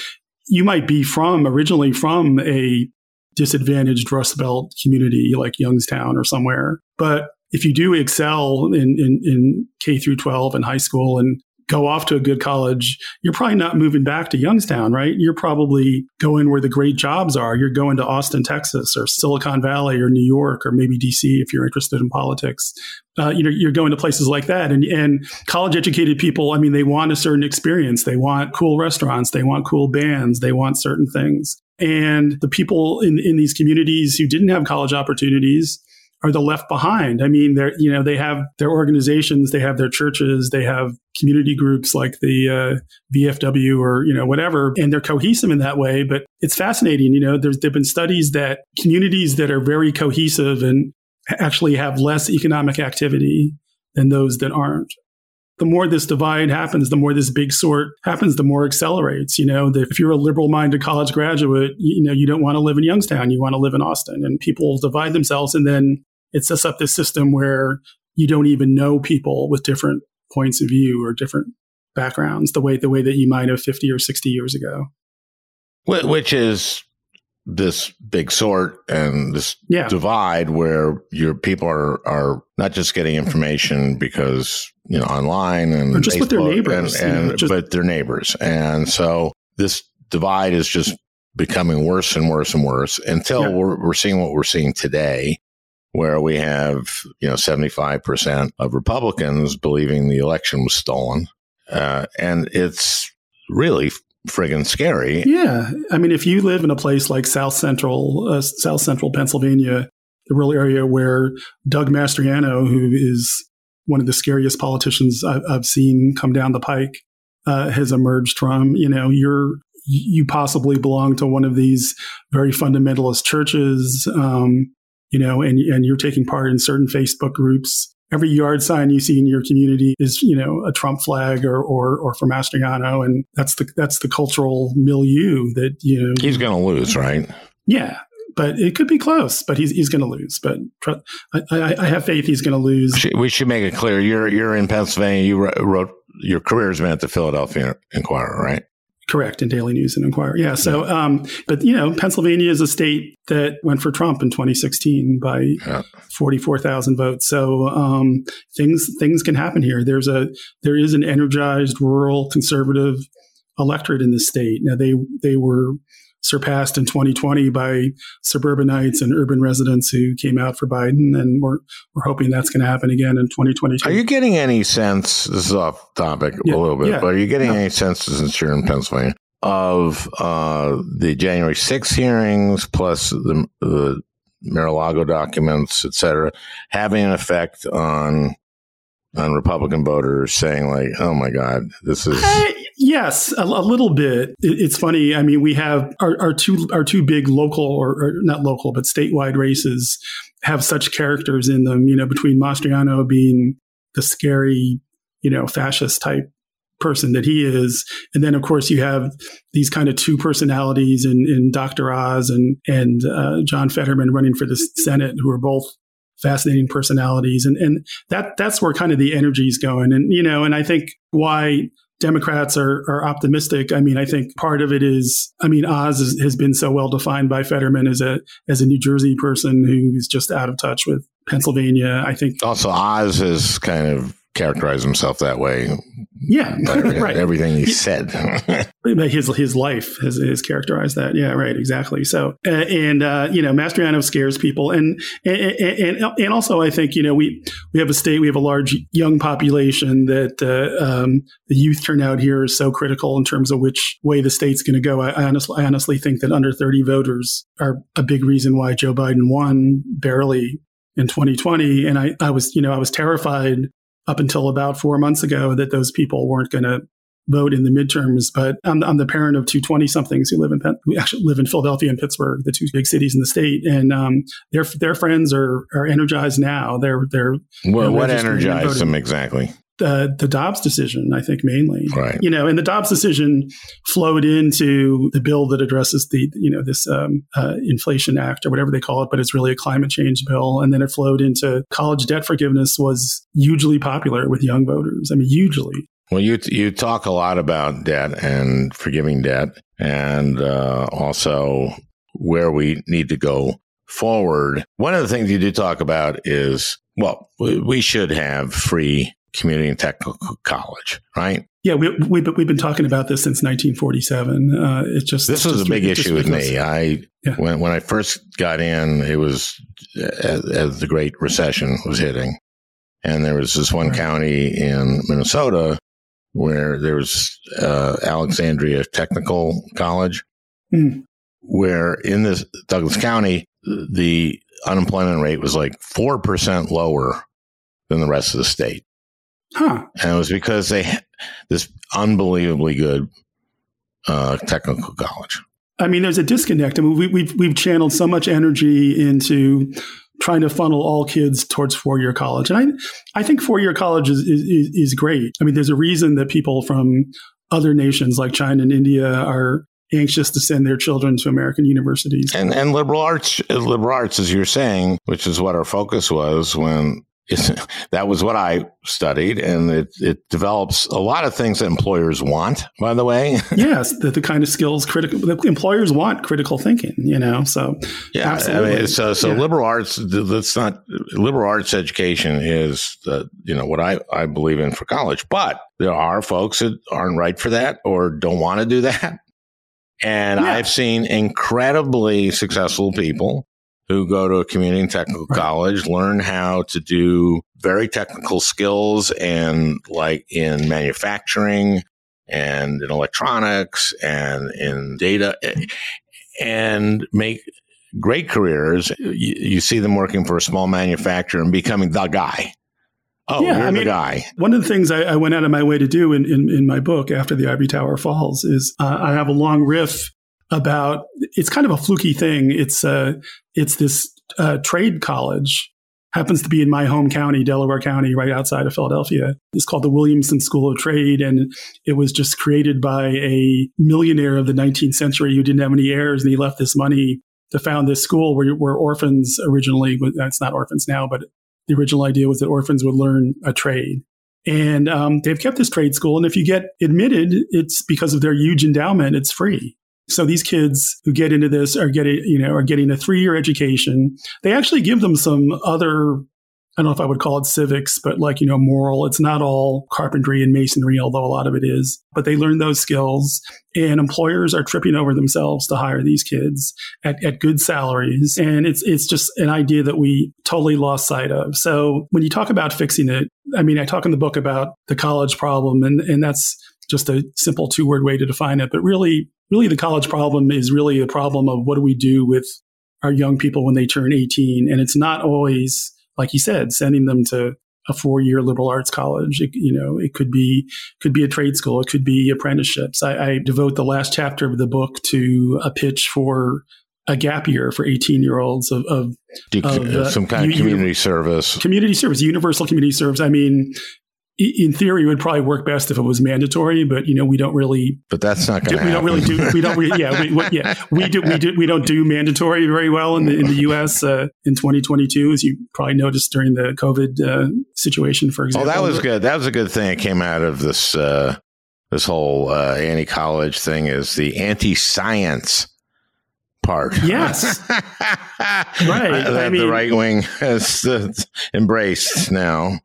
you might be from originally from a disadvantaged Rust Belt community like Youngstown or somewhere, but if you do excel in, in, in K through 12 and high school and go off to a good college, you're probably not moving back to Youngstown, right? You're probably going where the great jobs are. You're going to Austin, Texas, or Silicon Valley, or New York, or maybe DC if you're interested in politics. Uh, you know, you're going to places like that, and and college educated people. I mean, they want a certain experience. They want cool restaurants. They want cool bands. They want certain things. And the people in, in these communities who didn't have college opportunities are the left behind. I mean, they're, you know, they have their organizations, they have their churches, they have community groups like the uh, VFW or, you know, whatever, and they're cohesive in that way. But it's fascinating, you know, there's, there've been studies that communities that are very cohesive and actually have less economic activity than those that aren't the more this divide happens, the more this big sort happens, the more accelerates. You know, if you're a liberal minded college graduate, you know, you don't want to live in Youngstown, you want to live in Austin. And people divide themselves. And then it sets up this system where you don't even know people with different points of view or different backgrounds the way the way that you might have 50 or 60 years ago. Which is this big sort and this yeah. divide where your people are are not just getting mm-hmm. information because you know online and or just Facebook with their neighbors, and, and you know, just, but their neighbors, and so this divide is just becoming worse and worse and worse until yeah. we're, we're seeing what we're seeing today, where we have you know seventy five percent of Republicans believing the election was stolen, uh, and it's really friggin' scary. Yeah, I mean, if you live in a place like South Central, uh, South Central Pennsylvania, the rural area where Doug Mastriano, who is one of the scariest politicians I've, I've seen come down the pike, uh, has emerged from. You know, you're you possibly belong to one of these very fundamentalist churches, um, you know, and and you're taking part in certain Facebook groups every yard sign you see in your community is, you know, a Trump flag or or, or for Mastriano, and that's the that's the cultural milieu that you know he's going to lose, right? Yeah, but it could be close. But he's he's going to lose. But I, I, I, have faith he's going to lose. We should make it clear you're you're in Pennsylvania. You wrote your career has been at the Philadelphia Inquirer, right? Correct, in Daily News and Inquirer. Yeah. So, um, but you know, Pennsylvania is a state that went for Trump in 2016 by yeah. 44,000 votes. So, um, things things can happen here. There's a there is an energized rural conservative electorate in this state. Now, they they were surpassed in 2020 by suburbanites and urban residents who came out for Biden, and we're we're hoping that's going to happen again in 2022. Are you getting any sense? This is off topic yeah, a little bit, yeah, but are you getting any sense since you're in Pennsylvania of uh, the January 6th hearings plus the, the Mar-a-Lago documents, et cetera, having an effect on on Republican voters saying like, "Oh my God, this is." Uh, yes, a, a, little bit. It, it's funny. I mean, we have our, our two our two big local or, or, not local but statewide races have such characters in them. You know, between Mastriano being the scary, you know, fascist type person that he is, and then of course you have these kind of two personalities in, in Dr. Oz and and uh, John Fetterman running for the Senate, who are both fascinating personalities. And, and that, that's where kind of the energy is going. And, you know, and I think why Democrats are, are optimistic. I mean, I think part of it is, I mean, Oz is, has been so well defined by Fetterman as a as a New Jersey person who's just out of touch with Pennsylvania. I think also Oz is kind of characterized himself that way yeah, right. Everything he said. his his life has, has characterized that. Yeah, right. Exactly. So, uh, and uh, you know, Mastriano scares people, and, and and and also, I think you know we we have a state, we have a large young population that uh, um, the youth turnout here is so critical in terms of which way the state's going to go. I, I honestly, I honestly think that under thirty voters are a big reason why Joe Biden won barely in 2020. And I, I was, you know, I was terrified up until about four months ago that those people weren't going to vote in the midterms. But I'm, I'm the parent of two 20 somethings who live in who actually live in Philadelphia and Pittsburgh, the two big cities in the state, and um, their their friends are are energized now. They're they're well, what energized them exactly? The the Dobbs decision, I think mainly. Right. You know, and the Dobbs decision flowed into the bill that addresses the you know this um, uh, Inflation Act or whatever they call it, but it's really a climate change bill. And then it flowed into college debt forgiveness was hugely popular with young voters. I mean, hugely. Well, you you talk a lot about debt and forgiving debt, and uh, also where we need to go forward. One of the things you do talk about is well, we should have free community and technical college, right? Yeah, we, we, we've been talking about this since 1947. Uh, it's just this was just, a big issue with me. I yeah. when when I first got in, it was as, as, the Great Recession was hitting, and there was this one right. county in Minnesota where there was uh, Alexandria Technical College, mm. where in this Douglas County, the unemployment rate was like 4% lower than the rest of the state. Huh. And it was because they had this unbelievably good uh, technical college. I mean, there's a disconnect. I mean, we, we've we've channeled so much energy into trying to funnel all kids towards four year college, and I I think four year college is, is is great. I mean, there's a reason that people from other nations like China and India are anxious to send their children to American universities. And and liberal arts, liberal arts, as you're saying, which is what our focus was when that was what I studied, and it, it develops a lot of things that employers want. By the way, yes, the, the kind of skills critical employers want critical thinking. You know, so yeah, absolutely. I mean, so so yeah. liberal arts. That's not liberal arts education is the you know what I I believe in for college, but there are folks that aren't right for that or don't want to do that. And yeah. I've seen incredibly successful people who go to a community and technical college, learn how to do very technical skills and like in manufacturing and in electronics and in data and make great careers. You, you see them working for a small manufacturer and becoming the guy. Oh, yeah, I mean, guy. One of the things I, I, went out of my way to do in, in, in, my book after the Ivory Tower falls is uh, I have a long riff about it's kind of a fluky thing. It's uh, it's this uh, trade college happens to be in my home county, Delaware County, right outside of Philadelphia. It's called the Williamson School of Trade, and it was just created by a millionaire of the 19th century who didn't have any heirs, and he left this money to found this school where, where orphans originally. It's not orphans now, but the original idea was that orphans would learn a trade. And um, they've kept this trade school. And if you get admitted, it's because of their huge endowment, it's free. So these kids who get into this are getting, you know, are getting a three year education. They actually give them some other, I don't know if I would call it civics, but like, you know, moral. It's not all carpentry and masonry, although a lot of it is, but they learn those skills and employers are tripping over themselves to hire these kids at, at good salaries. And it's, it's just an idea that we totally lost sight of. So when you talk about fixing it, I mean, I talk in the book about the college problem and, and that's, just a simple two word way to define it. But really, really the college problem is really a problem of what do we do with our young people when they turn 18 and it's not always like you said sending them to a four year liberal arts college. It, you know it could be could be a trade school. It could be apprenticeships. I, I devote the last chapter of the book to a pitch for a gap year for 18 year olds of, of, of uh, some kind of community service? Community service universal community service. I mean in theory, it would probably work best if it was mandatory, but you know, we don't really. But that's not going to. We don't really do. We don't. Really, yeah, we, yeah. We do. We do. We don't do mandatory very well in the in the U.S. Uh, in 2022, as you probably noticed during the COVID uh, situation, for example. Oh, that was good. That was a good thing that came out of this uh, this whole uh, anti college thing. Is the anti science part? Yes, right. That I mean, the right wing has uh, embraced now.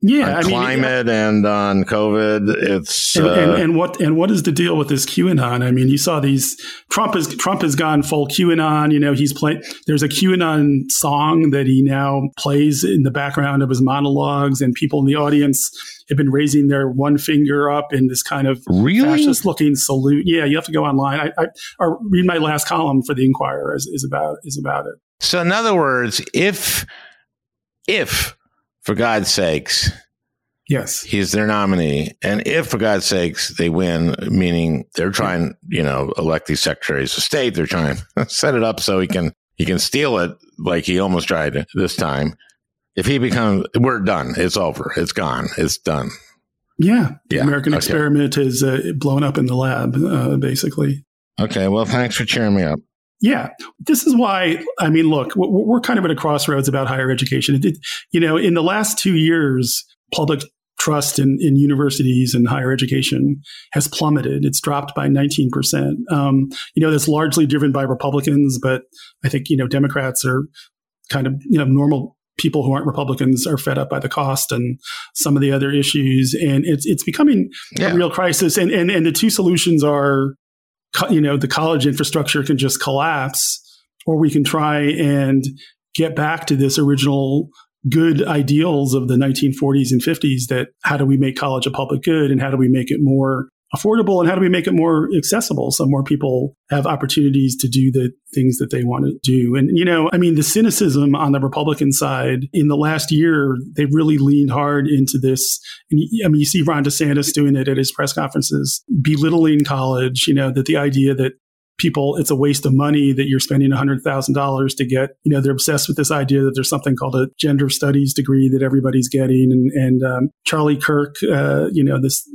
Yeah, on I climate mean, and on COVID. It's and, uh, and, and, what and what is the deal with this QAnon? I mean, you saw these Trump is Trump has gone full QAnon. You know, he's playing. There's a QAnon song that he now plays in the background of his monologues, and people in the audience have been raising their one finger up in this kind of really? fascist looking salute. Yeah, you have to go online. I, I or read my last column for the Inquirer is, is about is about it. So, in other words, if if for God's sakes, yes, he's their nominee. And if, for God's sakes, they win, meaning they're trying, you know, elect these secretaries of state, they're trying to set it up so he can he can steal it like he almost tried this time. If he becomes, we're done. It's over. It's gone. It's done. Yeah, the yeah. American okay. experiment is uh, blown up in the lab, uh, basically. Okay, well, thanks for cheering me up. Yeah, this is why. I mean, look, we're kind of at a crossroads about higher education. It, you know, in the last two years, public trust in, in universities and higher education has plummeted. It's dropped by 19%. Um, you know, that's largely driven by Republicans, but I think, you know, Democrats are kind of, you know, normal people who aren't Republicans are fed up by the cost and some of the other issues. And it's, it's becoming yeah. a real crisis. And, and, and the two solutions are you know, the college infrastructure can just collapse, or we can try and get back to this original good ideals of the 1940s and 50s that how do we make college a public good and how do we make it more affordable and how do we make it more accessible so more people have opportunities to do the things that they want to do? And you know i mean the cynicism on the republican side in the last year they really leaned hard into this. And i mean you see ron desantis doing it at his press conferences belittling college you know that the idea that people it's a waste of money that you're spending $100000 to get you know they're obsessed with this idea that there's something called a gender studies degree that everybody's getting. And, and um, charlie kirk uh, you know this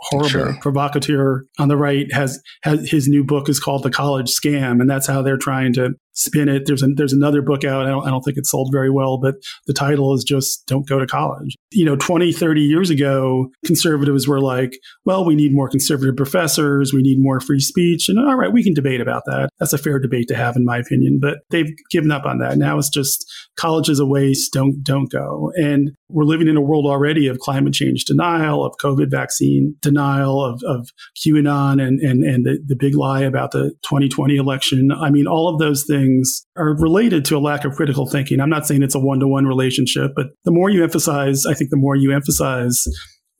horrible sure. provocateur on the right has, has his new book is called the college scam and that's how they're trying to spin it. There's a, there's another book out. I don't, I don't think it sold very well, but the title is just "Don't Go to College." You know, 20, 30 years ago, conservatives were like, "Well, we need more conservative professors. We need more free speech." And all right, we can debate about that. That's a fair debate to have, in my opinion. But they've given up on that. Now it's just college is a waste. Don't don't go. And we're living in a world already of climate change denial, of COVID vaccine denial, of, of QAnon, and and and the, the big lie about the 2020 election. I mean, all of those things things are related to a lack of critical thinking. I'm not saying it's a one to one relationship, but the more you emphasize, I think the more you emphasize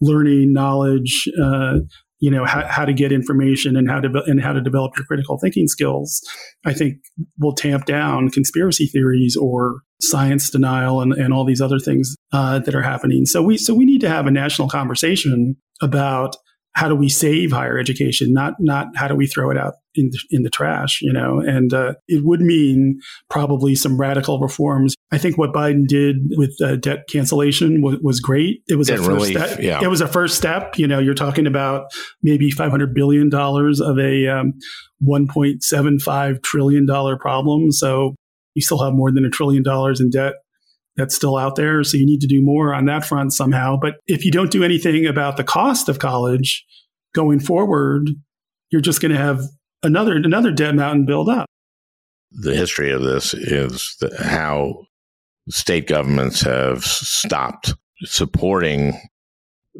learning, knowledge, uh, you know how, how to get information and how to and how to develop your critical thinking skills i think will tamp down conspiracy theories or science denial and, and all these other things uh, that are happening so we so we need to have a national conversation about how do we save higher education not not how do we throw it out in the, in the trash, you know, and uh, it would mean probably some radical reforms. I think what Biden did with uh, debt cancellation was, was, great. It was debt a first relief, step. Yeah. It was a first step. You know, you're talking about maybe 500 billion dollars of a um, 1.75 trillion dollar problem. So you still have more than a trillion dollars in debt that's still out there. So you need to do more on that front somehow. But if you don't do anything about the cost of college going forward, you're just going to have another another debt mountain build up. The history of this is how state governments have stopped supporting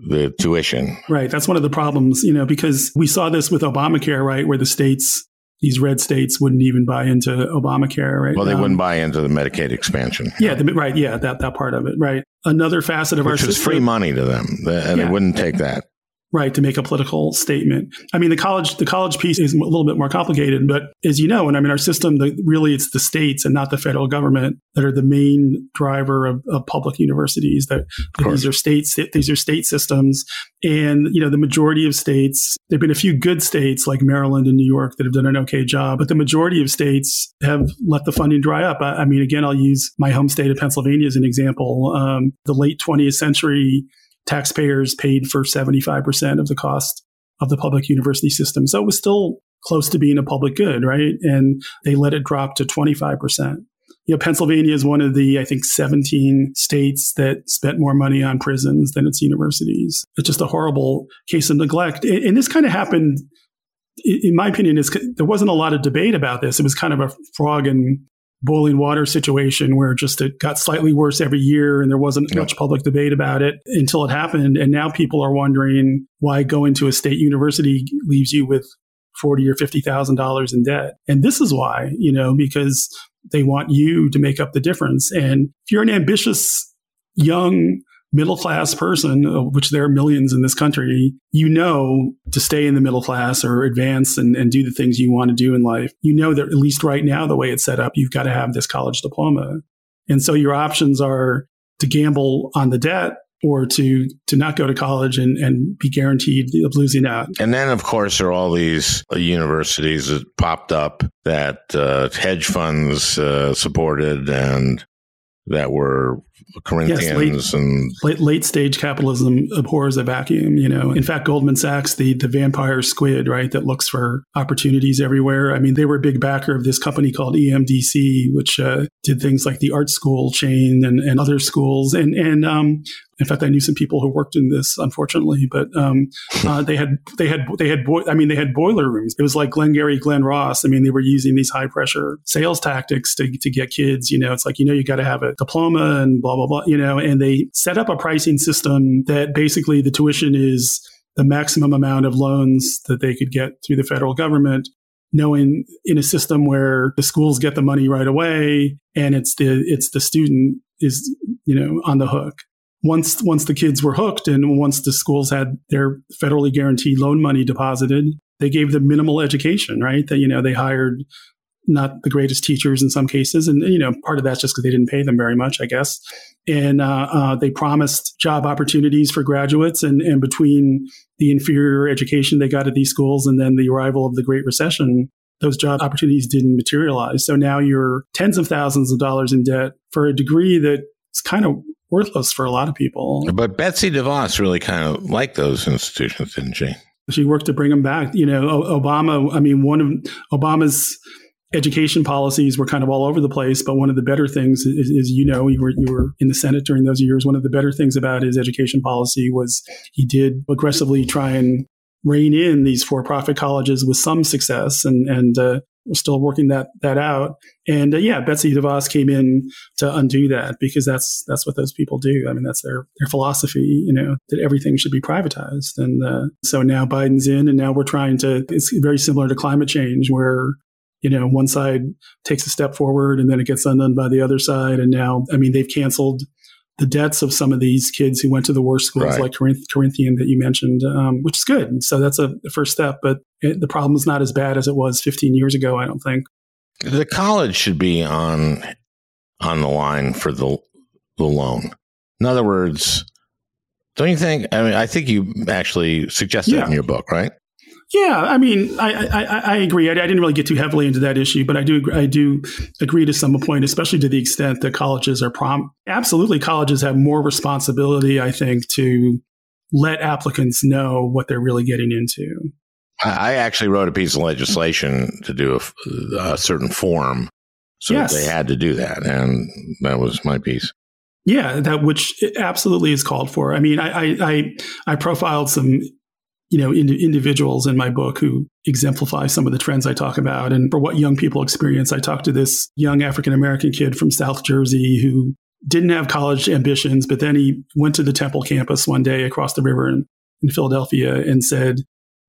the tuition. Right. That's one of the problems, you know, because we saw this with Obamacare, right, where the states these red states wouldn't even buy into Obamacare, right? Well, they um, wouldn't buy into the Medicaid expansion. Yeah, the, right. Yeah, that, that part of it, right. Another facet of Which our system. free money to them, and yeah. they wouldn't take that right to make a political statement. I mean the college the college piece is a little bit more complicated but as you know and i mean our system the, really it's the states and not the federal government that are the main driver of, of public universities that, that these are states these are state systems. And you know the majority of states there have been a few good states like maryland and new york that have done an okay job but the majority of states have let the funding dry up. I, I mean again i'll use my home state of pennsylvania as an example. Um, the late 20th century taxpayers paid for 75% of the cost of the public university system. So it was still close to being a public good, right? And they let it drop to 25%. You know, Pennsylvania is one of the, I think, 17 states that spent more money on prisons than its universities. It's just a horrible case of neglect. And this kind of happened, in my opinion, is there wasn't a lot of debate about this. It was kind of a frog in boiling water situation where just it got slightly worse every year and there wasn't much public debate about it until it happened. And now people are wondering why going to a state university leaves you with forty or fifty thousand dollars in debt. And this is why, you know, because they want you to make up the difference. And if you're an ambitious young middle class person, which there are millions in this country, you know to stay in the middle class or advance and, and do the things you want to do in life, you know that at least right now, the way it's set up, you've got to have this college diploma. And so your options are to gamble on the debt or to to not go to college and, and be guaranteed of losing out. And then, of course, there are all these universities that popped up that uh, hedge funds uh, supported and that were Corinthians yes, late, and late, late, stage capitalism abhors a vacuum. You know, in fact, Goldman Sachs, the the vampire squid, right, that looks for opportunities everywhere. I mean, they were a big backer of this company called EMDC, which uh, did things like the art school chain and, and other schools, and and um, in fact, I knew some people who worked in this, unfortunately, but um, uh, they had they had they had boi- I mean they had boiler rooms. It was like Glengarry Glen Ross. I mean, they were using these high pressure sales tactics to to get kids. You know, it's like you know you got to have a diploma and blah blah blah. You know, and they set up a pricing system that basically the tuition is the maximum amount of loans that they could get through the federal government knowing in a system where the schools get the money right away and it's the it's the student is you know on the hook once once the kids were hooked and once the schools had their federally guaranteed loan money deposited, they gave them minimal education, right? That you know they hired not the greatest teachers in some cases, and you know part of that's just because they didn't pay them very much, I guess. And uh, uh, they promised job opportunities for graduates, and and between the inferior education they got at these schools and then the arrival of the Great Recession, those job opportunities didn't materialize. So now you're tens of thousands of dollars in debt for a degree that's kind of worthless for a lot of people. But Betsy DeVos really kind of liked those institutions, didn't she? She worked to bring them back. You know, Obama, I mean, one of Obama's education policies were kind of all over the place, but one of the better things is, is, you know, you were you were in the Senate during those years. One of the better things about his education policy was he did aggressively try and rein in these for-profit colleges with some success, and and uh, we're still working that that out. And uh, yeah, Betsy DeVos came in to undo that because that's that's what those people do. I mean, that's their their philosophy. You know that everything should be privatized. And uh, so now Biden's in, and now we're trying to. It's very similar to climate change, where you know one side takes a step forward and then it gets undone by the other side. And now, I mean, they've canceled the debts of some of these kids who went to the worst schools right. like Corinth, Corinthian that you mentioned, um, which is good. So that's a first step, but it, the problem is not as bad as it was 15 years ago. I don't think the college should be on on the line for the the loan. In other words, don't you think? I mean, I think you actually suggested yeah. in your book, right? Yeah, I mean, I I, I agree. I, I, didn't really get too heavily into that issue, but I do I do agree to some point, especially to the extent that colleges are prom. Absolutely, colleges have more responsibility, I think, to let applicants know what they're really getting into. I actually wrote a piece of legislation to do a, a certain form, so yes. they had to do that, and that was my piece. Yeah, that which absolutely is called for. I mean, I I, I profiled some you know, ind- individuals in my book who exemplify some of the trends I talk about. And for what young people experience, I talked to this young African American kid from South Jersey who didn't have college ambitions, but then he went to the Temple campus one day across the river in, in Philadelphia and said,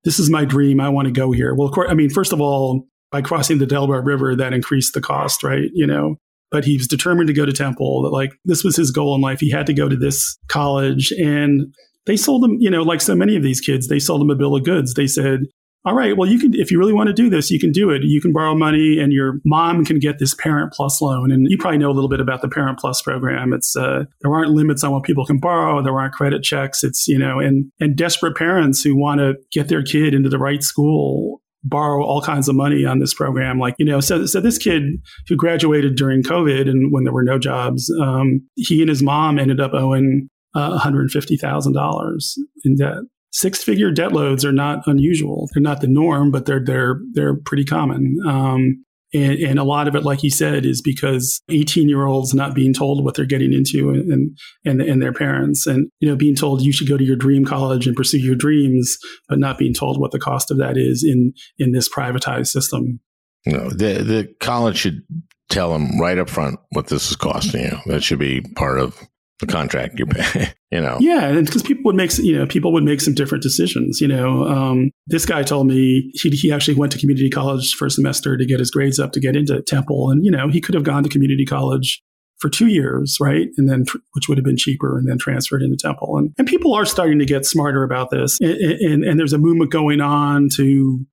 This is my dream. I want to go here. Well, of course, I mean, first of all, by crossing the Delaware River, that increased the cost, right? You know, but he was determined to go to Temple. That like this was his goal in life. He had to go to this college, and they sold them, you know, like so many of these kids, they sold them a bill of goods. They said, all right, well, you can, if you really want to do this, you can do it. You can borrow money and your mom can get this Parent Plus loan. And you probably know a little bit about the Parent Plus program. It's, uh, there aren't limits on what people can borrow. There aren't credit checks. It's, you know, and, and desperate parents who want to get their kid into the right school borrow all kinds of money on this program. Like, you know, so, so this kid who graduated during COVID and when there were no jobs, um, he and his mom ended up owing uh, $150,000 in debt. Six figure debt loads are not unusual. They're not the norm, but they're, they're, they're pretty common. Um, and, and, a lot of it, like you said, is because 18 year olds not being told what they're getting into and, and, and their parents and, you know, being told you should go to your dream college and pursue your dreams, but not being told what the cost of that is in, in this privatized system. No, the, the college should tell them right up front what this is costing you. That should be part of the contract you're paying, you know. Yeah, and because people would make you know people would make some different decisions. You know, um, this guy told me he he actually went to community college for a semester to get his grades up to get into Temple, and you know he could have gone to community college for two years, right, and then which would have been cheaper, and then transferred into Temple. And and people are starting to get smarter about this, and, and, and there's a movement going on to.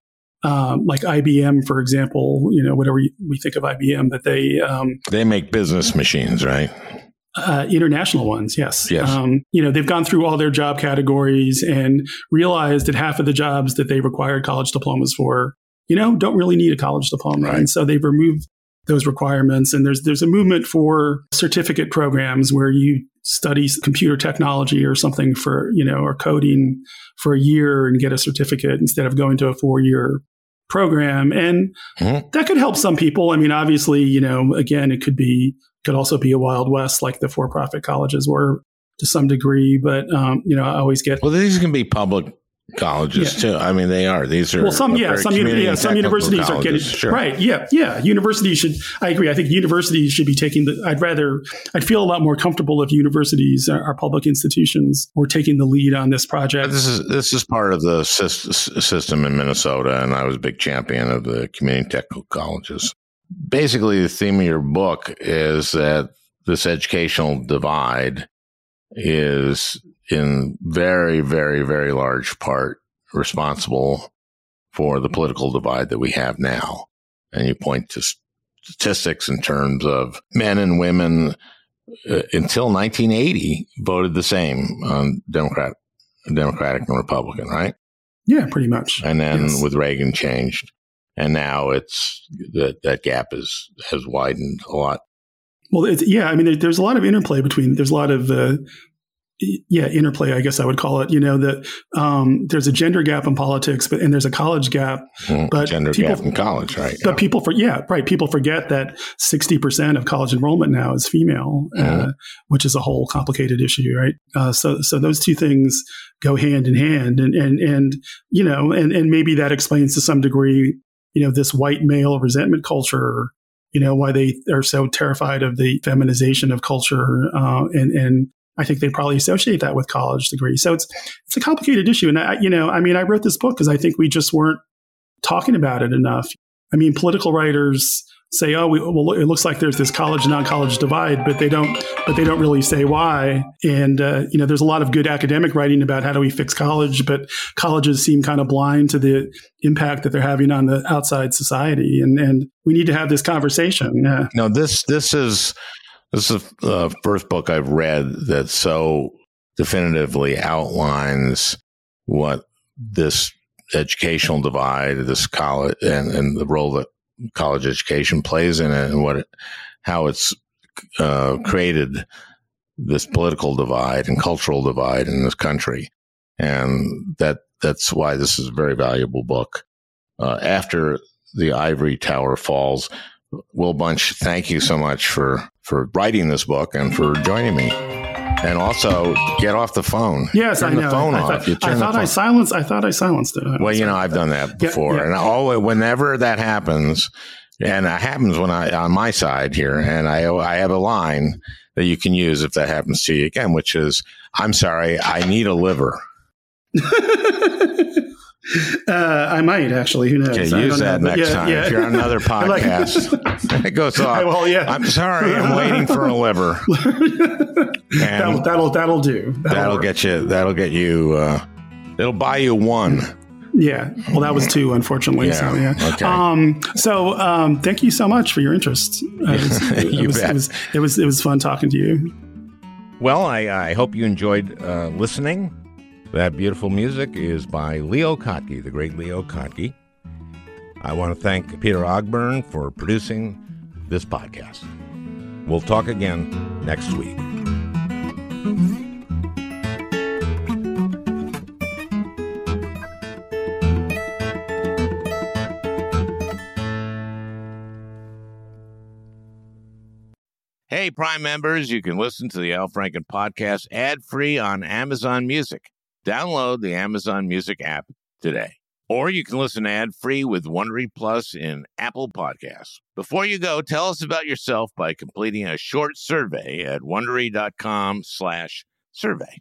Um, like IBM, for example, you know, whatever we think of IBM, but they um, they make business machines, right? Uh, international ones, yes. yes. Um, you know, they've gone through all their job categories and realized that half of the jobs that they required college diplomas for, you know, don't really need a college diploma. Right. And so they've removed those requirements. And there's there's a movement for certificate programs where you study computer technology or something for, you know, or coding for a year and get a certificate instead of going to a four year program. And mm-hmm. that could help some people. I mean, obviously, you know, again, it could be could also be a wild west like the for-profit colleges were to some degree. But um, you know, I always get well. These can be public colleges yeah. too. I mean, they are. These are well, some yeah, some yeah, some universities colleges, are getting sure. right. Yeah, yeah. Universities should. I agree. I think universities should be taking the. I'd rather. I'd feel a lot more comfortable if universities, our public institutions, were taking the lead on this project. This is this is part of the system in Minnesota, and I was a big champion of the community technical colleges basically the theme of your book is that this educational divide is in very, very, very large part responsible for the political divide that we have now. And you point to statistics in terms of men and women uh, until 1980 voted the same on Democrat, Democratic and Republican, right? Yeah, pretty much. And then Yes. with Reagan changed, and now it's that that gap is has widened a lot. Well, it's, yeah, I mean, there, there's a lot of interplay between. There's a lot of uh, yeah interplay, I guess I would call it. You know that um, there's a gender gap in politics, but and there's a college gap. Mm, But Gender people- gap in college, right? But people for yeah right people forget that sixty percent of college enrollment now is female, uh, Mhm. which is a whole complicated issue, right? Uh, so so those two things go hand in hand, and and and you know, and and maybe that explains to some degree, you know, this white male resentment culture. You know why they are so terrified of the feminization of culture, uh, and and I think they probably associate that with college degrees. So it's it's a complicated issue, and I, you know, I mean, I wrote this book because I think we just weren't talking about it enough. I mean, political writers say, "Oh, we, well, it looks like there's this college non-college divide," but they don't, but they don't really say why. And uh, you know, there's a lot of good academic writing about how do we fix college, but colleges seem kind of blind to the impact that they're having on the outside society, and and we need to have this conversation. Uh, No, this this is this is the first book I've read that so definitively outlines what this educational divide, this college, and, and the role that college education plays in it, and what it, how it's uh, created this political divide and cultural divide in this country, and that that's why this is a very valuable book. Uh, after the ivory tower falls, Will Bunch, thank you so much for for writing this book and for joining me. And also, get off the phone. yes, turn I know. the phone I, off. thought, you turn I, the thought I phone- silenced. I thought I silenced it. well, you know, I've done that before, yeah. and always, whenever that happens, and it happens when I on my side here, and I I have a line that you can use if that happens to you again, which is, "I'm sorry, I need a liver." uh, I might actually. Who knows? Okay, use that but next yeah, time yeah. if you're on another Like- podcast. it goes off. well, yeah. I'm sorry, I'm waiting for a liver. That'll, that'll that'll do. That'll work. get you. That'll get you. Uh, it'll buy you one. Yeah. Well, that was two, unfortunately. So Yeah, yeah. okay. Um, so um, thank you so much for your interest. Uh, it, was, it, You was, it was it was it was fun talking to you. Well, I, I hope you enjoyed uh, listening. That beautiful music is by Leo Kottke, the great Leo Kottke. I want to thank Peter Ogburn for producing this podcast. We'll talk again next week. Hey, Prime members, you can listen to the Al Franken podcast ad free on Amazon Music. Download the Amazon Music app today. Or you can listen ad free with Wondery Plus in Apple Podcasts. Before you go, tell us about yourself by completing a short survey at wondery.com slash survey.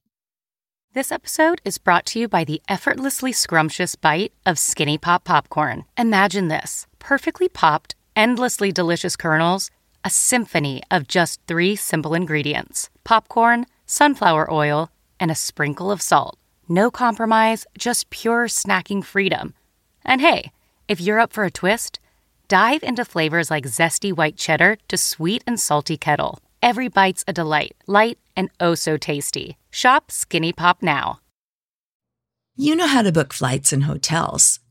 This episode is brought to you by the effortlessly scrumptious bite of Skinny Pop Popcorn. Imagine this perfectly popped, endlessly delicious kernels, a symphony of just three simple ingredients popcorn, sunflower oil, and a sprinkle of salt. No compromise, just pure snacking freedom. And hey, if you're up for a twist, dive into flavors like zesty white cheddar to sweet and salty kettle. Every bite's a delight, light and oh so tasty. Shop Skinny Pop now. You know how to book flights and hotels.